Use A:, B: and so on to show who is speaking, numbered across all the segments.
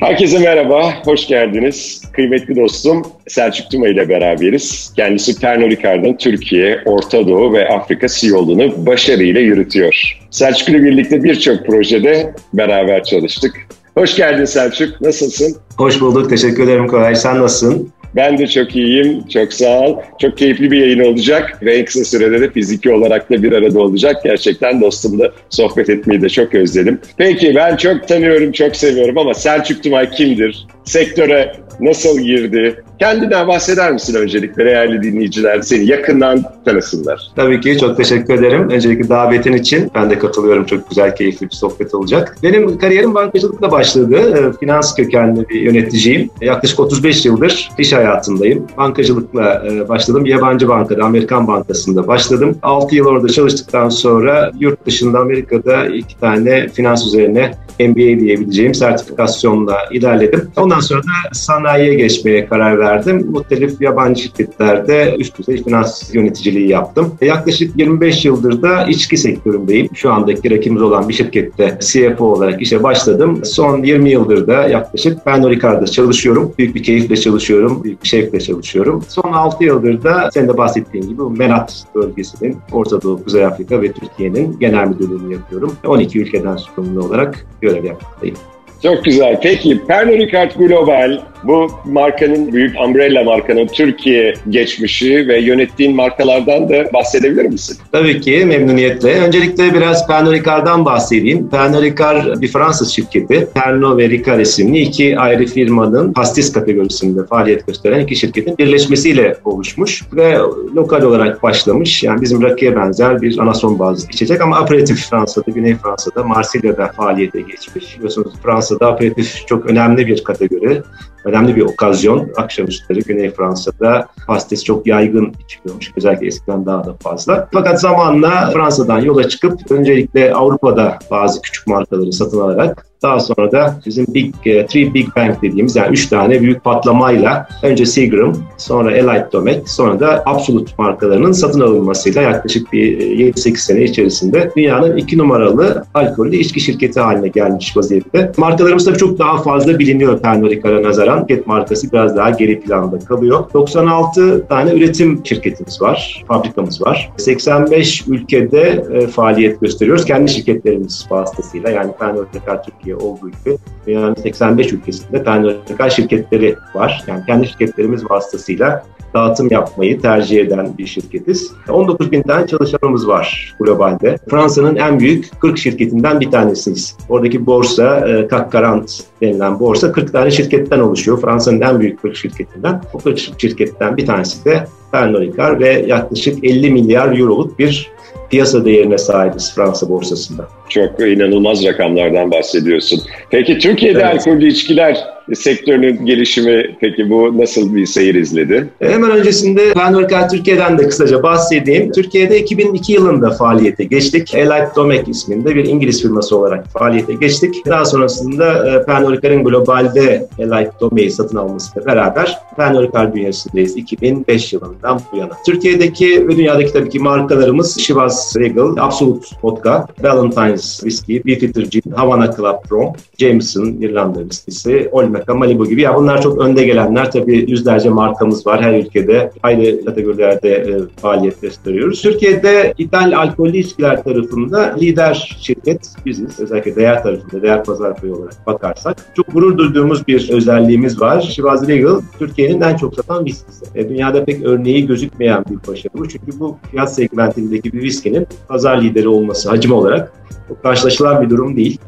A: Herkese merhaba, hoş geldiniz. Kıymetli dostum Selçuk Tuma ile beraberiz. Kendisi Pernod Ricard'ın Türkiye, Orta Doğu ve Afrika CEO'luğunu başarıyla yürütüyor. Selçuk ile birlikte birçok projede beraber çalıştık. Hoş geldin Selçuk, nasılsın?
B: Hoş bulduk, teşekkür ederim Koray. Sen nasılsın?
A: Ben de çok iyiyim. Çok sağ ol. Çok keyifli bir yayın olacak ve en kısa sürede de fiziki olarak da bir arada olacak. Gerçekten dostumla sohbet etmeyi de çok özledim. Peki ben çok tanıyorum, çok seviyorum ama Selçuk Tumay kimdir? Sektöre nasıl girdi? Kendinden bahseder misin öncelikle değerli dinleyiciler seni yakından tanısınlar?
B: Tabii ki çok teşekkür ederim. Öncelikle davetin için ben de katılıyorum. Çok güzel, keyifli bir sohbet olacak. Benim kariyerim bankacılıkla başladı. Ee, finans kökenli bir yöneticiyim. Yaklaşık 35 yıldır iş hayatındayım. Bankacılıkla e, başladım. Yabancı bankada, Amerikan Bankası'nda başladım. 6 yıl orada çalıştıktan sonra yurt dışında Amerika'da iki tane finans üzerine MBA diyebileceğim sertifikasyonla ilerledim. Ondan sonra da sanayiye geçmeye karar verdim. Muhtelif yabancı şirketlerde üst düzey finans yöneticiliği yaptım. Yaklaşık 25 yıldır da içki sektöründeyim. Şu andaki rakibimiz olan bir şirkette CFO olarak işe başladım. Son 20 yıldır da yaklaşık Pernod Ricard'da çalışıyorum. Büyük bir keyifle çalışıyorum, büyük bir şevkle çalışıyorum. Son 6 yıldır da senin de bahsettiğin gibi Menat bölgesinin Orta Doğu, Kuzey Afrika ve Türkiye'nin genel müdürlüğünü yapıyorum. 12 ülkeden sorumlu olarak görev yapmaktayım.
A: Çok güzel. Peki Pernod Ricard Global bu markanın büyük umbrella markanın Türkiye geçmişi ve yönettiğin markalardan da bahsedebilir misin?
B: Tabii ki memnuniyetle. Öncelikle biraz Pernod Ricard'dan bahsedeyim. Pernod Ricard bir Fransız şirketi. Pernod ve Ricard isimli iki ayrı firmanın pastis kategorisinde faaliyet gösteren iki şirketin birleşmesiyle oluşmuş ve lokal olarak başlamış. Yani bizim rakıya benzer bir anason bazlı içecek ama aperatif Fransa'da, Güney Fransa'da, Marsilya'da faaliyete geçmiş. Biliyorsunuz Fransa'da aperatif çok önemli bir kategori önemli bir okazyon. Akşamüstleri Güney Fransa'da pastis çok yaygın içiliyormuş. Özellikle eskiden daha da fazla. Fakat zamanla Fransa'dan yola çıkıp öncelikle Avrupa'da bazı küçük markaları satın alarak daha sonra da bizim Big e, Three Big Bang dediğimiz yani üç tane büyük patlamayla önce Seagram, sonra Elite Domec, sonra da Absolut markalarının satın alınmasıyla yaklaşık bir 7-8 e, sene içerisinde dünyanın iki numaralı alkollü içki şirketi haline gelmiş vaziyette. Markalarımız tabii çok daha fazla biliniyor Pernod Ricard'a nazaran. Ket markası biraz daha geri planda kalıyor. 96 tane üretim şirketimiz var, fabrikamız var. 85 ülkede e, faaliyet gösteriyoruz. Kendi şirketlerimiz vasıtasıyla yani Pernod Ricard Türkiye olduğu gibi dünyanın 85 ülkesinde tane şirketleri var. Yani kendi şirketlerimiz vasıtasıyla dağıtım yapmayı tercih eden bir şirketiz. 19 bin tane çalışanımız var globalde. Fransa'nın en büyük 40 şirketinden bir tanesiyiz. Oradaki borsa, e, CAC 40 denilen borsa 40 tane şirketten oluşuyor. Fransa'nın en büyük 40 şirketinden. O 40 şirketten bir tanesi de Pernod Ricard ve yaklaşık 50 milyar euroluk bir piyasa değerine sahibiz Fransa borsasında.
A: Çok inanılmaz rakamlardan bahsediyorsun. Peki Türkiye'de evet. alkollü içkiler sektörünün gelişimi peki bu nasıl bir seyir izledi?
B: E, hemen öncesinde Pernod Türkiye'den de kısaca bahsedeyim. Türkiye'de 2002 yılında faaliyete geçtik. Elite Domec isminde bir İngiliz firması olarak faaliyete geçtik. Daha sonrasında e, Pernod Ricard'ın globalde Elite Domec'i satın almasıyla beraber Pernod Ricard dünyasındayız 2005 yılından bu yana. Türkiye'deki ve dünyadaki tabii ki markalarımız Chivas Regal, Absolut Vodka, Valentine's Whiskey, Beefeater Gin, Havana Club Rum, Jameson İrlanda viskisi, Olme Mecca, Malibu gibi. Ya bunlar çok önde gelenler. Tabii yüzlerce markamız var her ülkede. Aynı kategorilerde e, faaliyet gösteriyoruz. Türkiye'de ithal alkollü içkiler tarafında lider şirket biziz. Özellikle değer tarafında, değer pazar payı olarak bakarsak. Çok gurur duyduğumuz bir özelliğimiz var. Chivas Regal Türkiye'nin en çok satan viskisi. E, dünyada pek örneği gözükmeyen bir başarı bu. Çünkü bu fiyat segmentindeki bir viskinin pazar lideri olması hacim olarak çok karşılaşılan bir durum değil.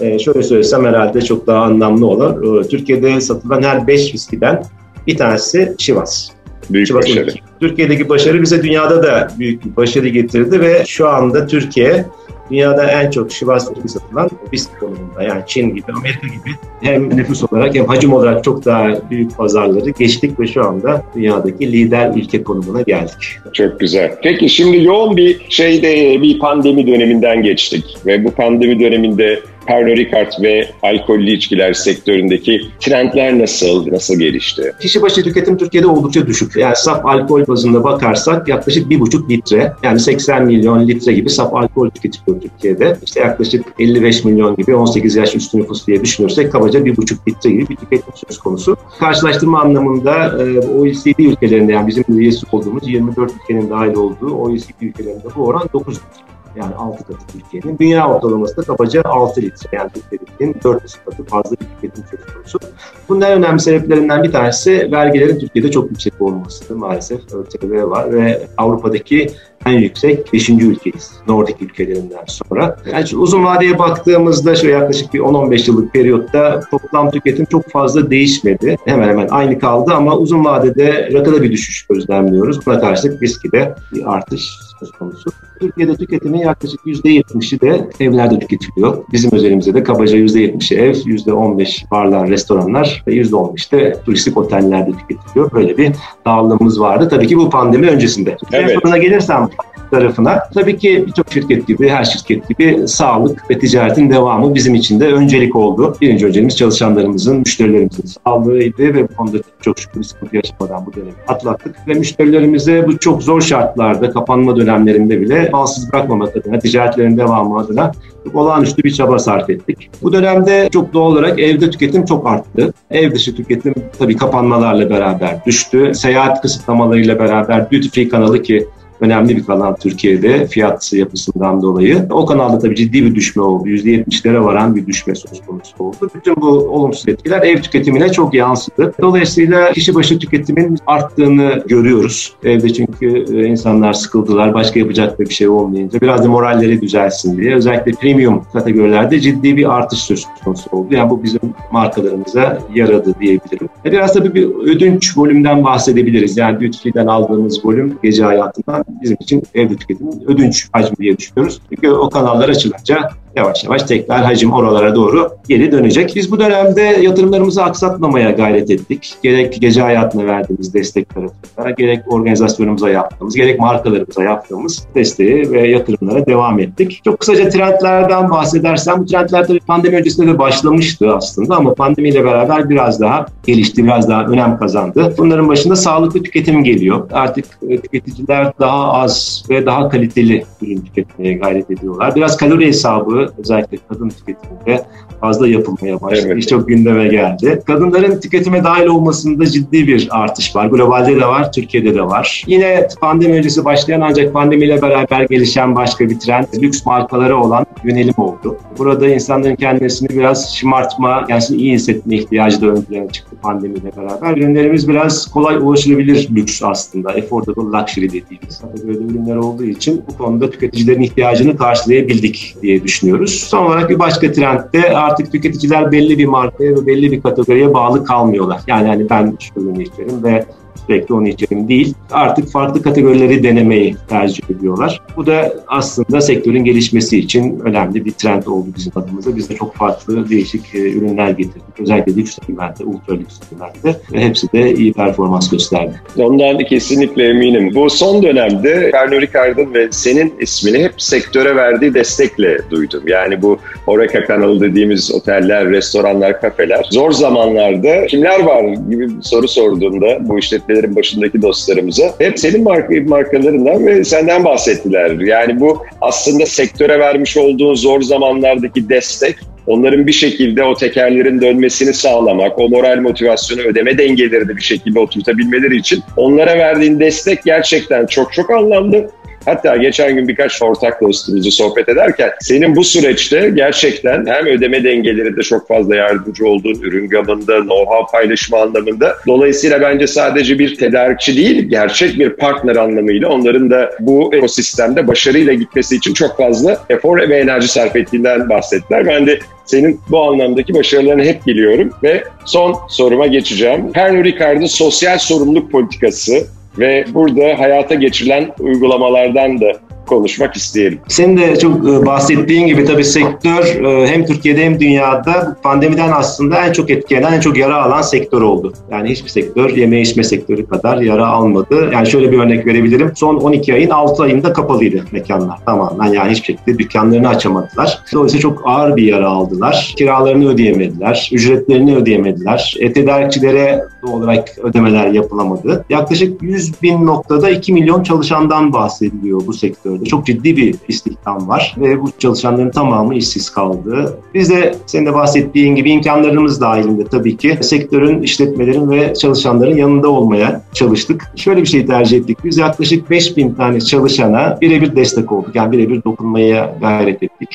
B: E, şöyle söylesem herhalde çok daha anlamlı olur. E, Türkiye'de satılan her 5 viskiden bir tanesi Chivas.
A: Büyük Chivas başarı.
B: Türkiye'deki başarı bize dünyada da büyük bir başarı getirdi ve şu anda Türkiye dünyada en çok Şivas ürünü satılan viski konumunda. Yani Çin gibi, Amerika gibi hem nüfus olarak hem hacim olarak çok daha büyük pazarları geçtik ve şu anda dünyadaki lider ülke konumuna geldik.
A: Çok güzel. Peki şimdi yoğun bir şeyde bir pandemi döneminden geçtik ve bu pandemi döneminde Pernod Ricard ve alkollü içkiler sektöründeki trendler nasıl, nasıl gelişti?
B: Kişi başı tüketim Türkiye'de oldukça düşük. Yani saf alkol bazında bakarsak yaklaşık 1,5 litre yani 80 milyon litre gibi saf alkol tüketiliyor Türkiye'de. İşte yaklaşık 55 milyon gibi 18 yaş üstü nüfus diye düşünürsek kabaca 1,5 litre gibi bir tüketim söz konusu. Karşılaştırma anlamında e, OECD ülkelerinde yani bizim üyesi olduğumuz 24 ülkenin dahil olduğu OECD ülkelerinde bu oran 9 litre. Yani 6 katı Türkiye'nin. Dünya ortalaması da kabaca 6 litre. Yani Türkiye'nin 4 katı fazla bir tüketim söz konusu. Bunun en önemli sebeplerinden bir tanesi vergilerin Türkiye'de çok yüksek olması maalesef ÖTV var ve Avrupa'daki en yüksek 5. ülkeyiz. Nordik ülkelerinden sonra. Yani uzun vadeye baktığımızda şöyle yaklaşık bir 10-15 yıllık periyotta toplam tüketim çok fazla değişmedi. Hemen hemen aynı kaldı ama uzun vadede rakıda bir düşüş gözlemliyoruz. Buna karşılık viskide bir artış söz konusu. Türkiye'de tüketimin yaklaşık %70'i de evlerde tüketiliyor. Bizim özelimizde de kabaca %70'i ev, %15 barlar, restoranlar ve %15 de turistik otellerde tüketiliyor. Böyle bir dağılımımız vardı. Tabii ki bu pandemi öncesinde. Evet. Soruna gelirsem tarafına. Tabii ki birçok şirket gibi, her şirket gibi sağlık ve ticaretin devamı bizim için de öncelik oldu. Birinci önceliğimiz çalışanlarımızın, müşterilerimizin sağlığıydı ve bu konuda çok şükür sıkıntı yaşamadan bu dönemi atlattık. Ve müşterilerimize bu çok zor şartlarda, kapanma dönemlerinde bile bağımsız bırakmamak adına, ticaretlerin devamı adına olağanüstü bir çaba sarf ettik. Bu dönemde çok doğal olarak evde tüketim çok arttı. Ev dışı tüketim tabii kapanmalarla beraber düştü. Seyahat kısıtlamalarıyla beraber duty free kanalı ki önemli bir kanal Türkiye'de fiyat yapısından dolayı. O kanalda tabii ciddi bir düşme oldu. %70'lere varan bir düşme söz konusu oldu. Bütün bu olumsuz etkiler ev tüketimine çok yansıdı. Dolayısıyla kişi başı tüketimin arttığını görüyoruz. Evde çünkü e, insanlar sıkıldılar. Başka yapacak bir şey olmayınca biraz da moralleri düzelsin diye. Özellikle premium kategorilerde ciddi bir artış söz konusu oldu. Yani bu bizim markalarımıza yaradı diyebilirim. Biraz tabii bir ödünç volümden bahsedebiliriz. Yani duty aldığımız volüm gece hayatından bizim için evde tüketimin ödünç hacmi diye düşünüyoruz. Çünkü o kanallar açılınca yavaş yavaş tekrar hacim oralara doğru geri dönecek. Biz bu dönemde yatırımlarımızı aksatmamaya gayret ettik. Gerek gece hayatına verdiğimiz destek tarafında, gerek organizasyonumuza yaptığımız, gerek markalarımıza yaptığımız desteği ve yatırımlara devam ettik. Çok kısaca trendlerden bahsedersem, bu trendler tabii pandemi öncesinde de başlamıştı aslında ama pandemiyle beraber biraz daha gelişti, biraz daha önem kazandı. Bunların başında sağlıklı tüketim geliyor. Artık e, tüketiciler daha az ve daha kaliteli ürün tüketmeye gayret ediyorlar. Biraz kalori hesabı özellikle kadın tüketiminde fazla yapılmaya başladı. Evet. Çok gündeme geldi. Kadınların tüketime dahil olmasında ciddi bir artış var. Globalde de var, Türkiye'de de var. Yine pandemi öncesi başlayan ancak pandemiyle beraber gelişen başka bir trend lüks markalara olan yönelim oldu. Burada insanların kendisini biraz şımartma, kendisini iyi hissetme ihtiyacı da ön plana çıktı pandemiyle beraber. Ürünlerimiz biraz kolay ulaşılabilir lüks aslında. Affordable luxury dediğimiz. Böyle ürünler olduğu için bu konuda tüketicilerin ihtiyacını karşılayabildik diye düşünüyorum düşünüyoruz. Son olarak bir başka trend de artık tüketiciler belli bir markaya ve belli bir kategoriye bağlı kalmıyorlar. Yani hani ben şu ürünü isterim ve sürekli onu içerim değil. Artık farklı kategorileri denemeyi tercih ediyorlar. Bu da aslında sektörün gelişmesi için önemli bir trend oldu bizim adımıza. Biz de çok farklı değişik e, ürünler getirdik. Özellikle lüks segmentte, ultra lüks segmentte ve hepsi de iyi performans gösterdi.
A: Ondan kesinlikle eminim. Bu son dönemde Pernod Ricard'ın ve senin ismini hep sektöre verdiği destekle duydum. Yani bu Horeca kanalı dediğimiz oteller, restoranlar, kafeler zor zamanlarda kimler var gibi bir soru sorduğunda bu işletme işletmelerin başındaki dostlarımıza hep senin marka, markalarından ve senden bahsettiler. Yani bu aslında sektöre vermiş olduğun zor zamanlardaki destek onların bir şekilde o tekerlerin dönmesini sağlamak, o moral motivasyonu ödeme dengeleri de bir şekilde oturtabilmeleri için onlara verdiğin destek gerçekten çok çok anlamlı. Hatta geçen gün birkaç ortak dostumuzu sohbet ederken senin bu süreçte gerçekten hem ödeme dengeleri de çok fazla yardımcı olduğun ürün gamında, know-how paylaşımı anlamında. Dolayısıyla bence sadece bir tedarikçi değil, gerçek bir partner anlamıyla onların da bu ekosistemde başarıyla gitmesi için çok fazla efor ve enerji sarf ettiğinden bahsettiler. Ben de senin bu anlamdaki başarılarını hep biliyorum ve son soruma geçeceğim. Pernod Ricard'ın sosyal sorumluluk politikası ve burada hayata geçirilen uygulamalardan da konuşmak isteyelim.
B: Senin de çok e, bahsettiğin gibi tabii sektör e, hem Türkiye'de hem dünyada pandemiden aslında en çok etkilenen, en çok yara alan sektör oldu. Yani hiçbir sektör yeme içme sektörü kadar yara almadı. Yani şöyle bir örnek verebilirim. Son 12 ayın 6 ayında kapalıydı mekanlar tamamen. Yani hiçbir şekilde dükkanlarını açamadılar. Dolayısıyla çok ağır bir yara aldılar. Kiralarını ödeyemediler, ücretlerini ödeyemediler. E, tedarikçilere doğal olarak ödemeler yapılamadı. Yaklaşık 100 bin noktada 2 milyon çalışandan bahsediliyor bu sektörde. Çok ciddi bir istihdam var ve bu çalışanların tamamı işsiz kaldı. Biz de senin de bahsettiğin gibi imkanlarımız dahilinde tabii ki sektörün, işletmelerin ve çalışanların yanında olmaya çalıştık. Şöyle bir şey tercih ettik. Biz yaklaşık 5 bin tane çalışana birebir destek olduk. Yani birebir dokunmaya gayret ettik.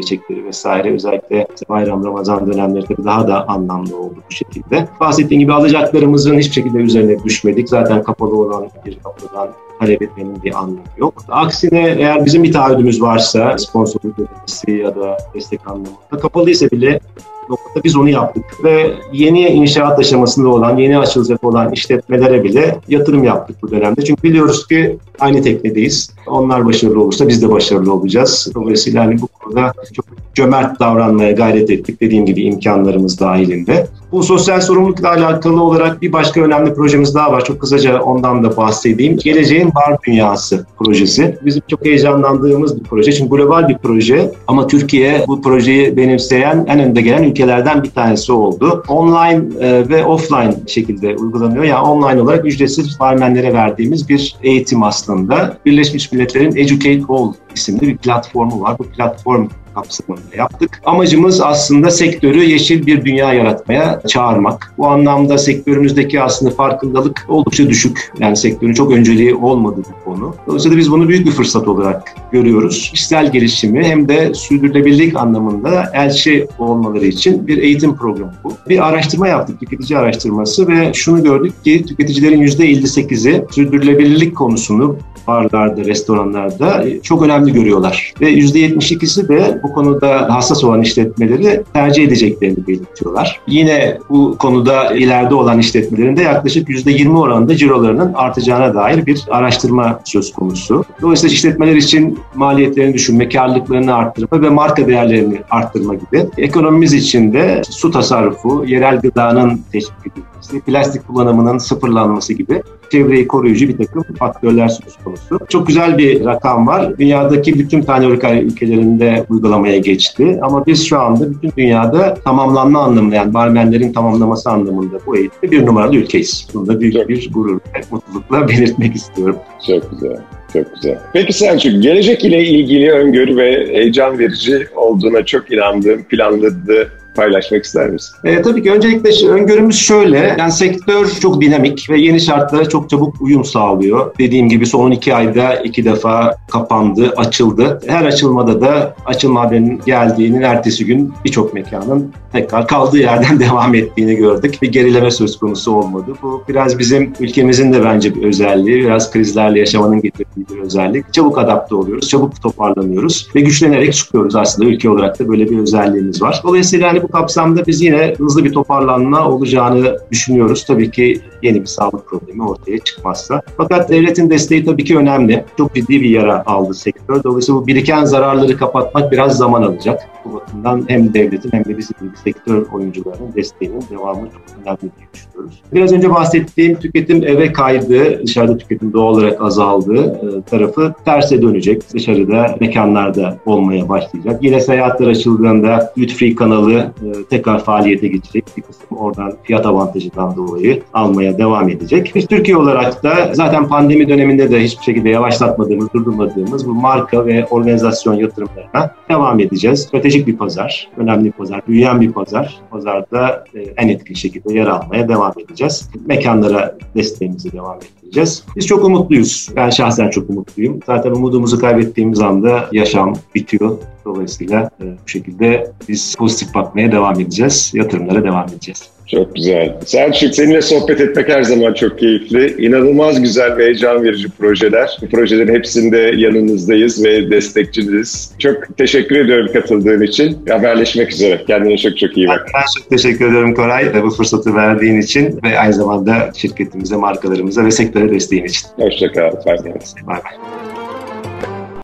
B: İşte vesaire özellikle bayram, Ramazan dönemleri tabii daha da anlamlı oldu bu şekilde. Bahsettiğim gibi alacaklarımızın hiçbir şekilde üzerine düşmedik. Zaten kapalı olan bir kapıdan talep etmenin bir anlamı yok. Aksine eğer bizim bir taahhüdümüz varsa sponsorluk ödemesi ya da destek anlamında kapalıysa bile noktada biz onu yaptık. Ve yeni inşaat aşamasında olan, yeni açılacak olan işletmelere bile yatırım yaptık bu dönemde. Çünkü biliyoruz ki aynı teknedeyiz. Onlar başarılı olursa biz de başarılı olacağız. Dolayısıyla hani bu konuda çok cömert davranmaya gayret ettik. Dediğim gibi imkanlarımız dahilinde. Bu sosyal sorumlulukla alakalı olarak bir başka önemli projemiz daha var. Çok kısaca ondan da bahsedeyim. Geleceğin Bar Dünyası projesi. Bizim çok heyecanlandığımız bir proje. Çünkü global bir proje ama Türkiye bu projeyi benimseyen en önde gelen ülkelerden bir tanesi oldu. Online e, ve offline şekilde uygulanıyor. Yani online olarak ücretsiz barmenlere verdiğimiz bir eğitim aslında. Birleşmiş Milletler'in Educate All isimli bir platformu var. Bu platform kapsamında yaptık. Amacımız aslında sektörü yeşil bir dünya yaratmaya çağırmak. Bu anlamda sektörümüzdeki aslında farkındalık oldukça düşük. Yani sektörün çok önceliği olmadı bu konu. Dolayısıyla biz bunu büyük bir fırsat olarak görüyoruz. Kişisel gelişimi hem de sürdürülebilirlik anlamında elçi olmaları için bir eğitim programı bu. Bir araştırma yaptık, tüketici araştırması ve şunu gördük ki tüketicilerin %58'i sürdürülebilirlik konusunu barlarda, restoranlarda çok önemli görüyorlar. Ve %72'si de bu konuda hassas olan işletmeleri tercih edeceklerini belirtiyorlar. Yine bu konuda ileride olan işletmelerin de yaklaşık %20 oranında cirolarının artacağına dair bir araştırma söz konusu. Dolayısıyla işletmeler için maliyetlerini düşünme, karlılıklarını arttırma ve marka değerlerini arttırma gibi. Ekonomimiz için de su tasarrufu, yerel gıdanın teşvik edilmesi, plastik kullanımının sıfırlanması gibi çevreyi koruyucu bir takım faktörler söz konusu. Çok güzel bir rakam var. Dünyadaki bütün paneuropal ülkelerinde uygulamaya geçti. Ama biz şu anda bütün dünyada tamamlanma anlamında yani barmenlerin tamamlaması anlamında bu eğitimde bir numaralı ülkeyiz. Bunu da büyük bir gurur ve mutlulukla belirtmek istiyorum.
A: Çok güzel. Çok güzel. Peki Selçuk, gelecek ile ilgili öngörü ve heyecan verici olduğuna çok inandığım, planladığı paylaşmak ister misin?
B: E, tabii ki öncelikle öngörümüz şöyle. Yani sektör çok dinamik ve yeni şartlara çok çabuk uyum sağlıyor. Dediğim gibi son iki ayda iki defa kapandı, açıldı. Her açılmada da açılma haberinin geldiğinin ertesi gün birçok mekanın tekrar kaldığı yerden devam ettiğini gördük. Bir gerileme söz konusu olmadı. Bu biraz bizim ülkemizin de bence bir özelliği. Biraz krizlerle yaşamanın getirdiği bir özellik. Çabuk adapte oluyoruz, çabuk toparlanıyoruz ve güçlenerek çıkıyoruz aslında. Ülke olarak da böyle bir özelliğimiz var. Dolayısıyla hani bu kapsamda biz yine hızlı bir toparlanma olacağını düşünüyoruz. Tabii ki yeni bir sağlık problemi ortaya çıkmazsa. Fakat devletin desteği tabii ki önemli. Çok ciddi bir yara aldı sektör. Dolayısıyla bu biriken zararları kapatmak biraz zaman alacak. Bu bakımdan hem devletin hem de bizim sektör oyuncularının desteğinin devamı çok önemli diye düşünüyoruz. Biraz önce bahsettiğim tüketim eve kaydı, dışarıda tüketim doğal olarak azaldı e, tarafı terse dönecek. Dışarıda mekanlarda olmaya başlayacak. Yine seyahatler açıldığında duty kanalı e, tekrar faaliyete geçecek. Bir kısım oradan fiyat avantajından dolayı almaya devam edecek. Biz Türkiye olarak da zaten pandemi döneminde de hiçbir şekilde yavaşlatmadığımız, durdurmadığımız bu marka ve organizasyon yatırımlarına devam edeceğiz. Stratejik bir pazar, önemli bir pazar, büyüyen bir pazar. Pazarda e, en etkili şekilde yer almaya devam edeceğiz. Mekanlara desteğimizi devam edeceğiz. Biz çok umutluyuz. Ben şahsen çok umutluyum. Zaten umudumuzu kaybettiğimiz anda yaşam bitiyor. Dolayısıyla e, bu şekilde biz pozitif bakmaya devam edeceğiz. Yatırımlara devam edeceğiz.
A: Çok güzel. Selçuk seninle sohbet etmek her zaman çok keyifli. İnanılmaz güzel ve heyecan verici projeler. Bu projelerin hepsinde yanınızdayız ve destekçiniz. Çok teşekkür ediyorum katıldığın için. Haberleşmek üzere. Kendine çok çok iyi bak.
B: Ben çok teşekkür ederim Koray. Bu fırsatı verdiğin için ve aynı zamanda şirketimize, markalarımıza ve sektöre desteğin için.
A: Hoşçakal. Bye
B: bye.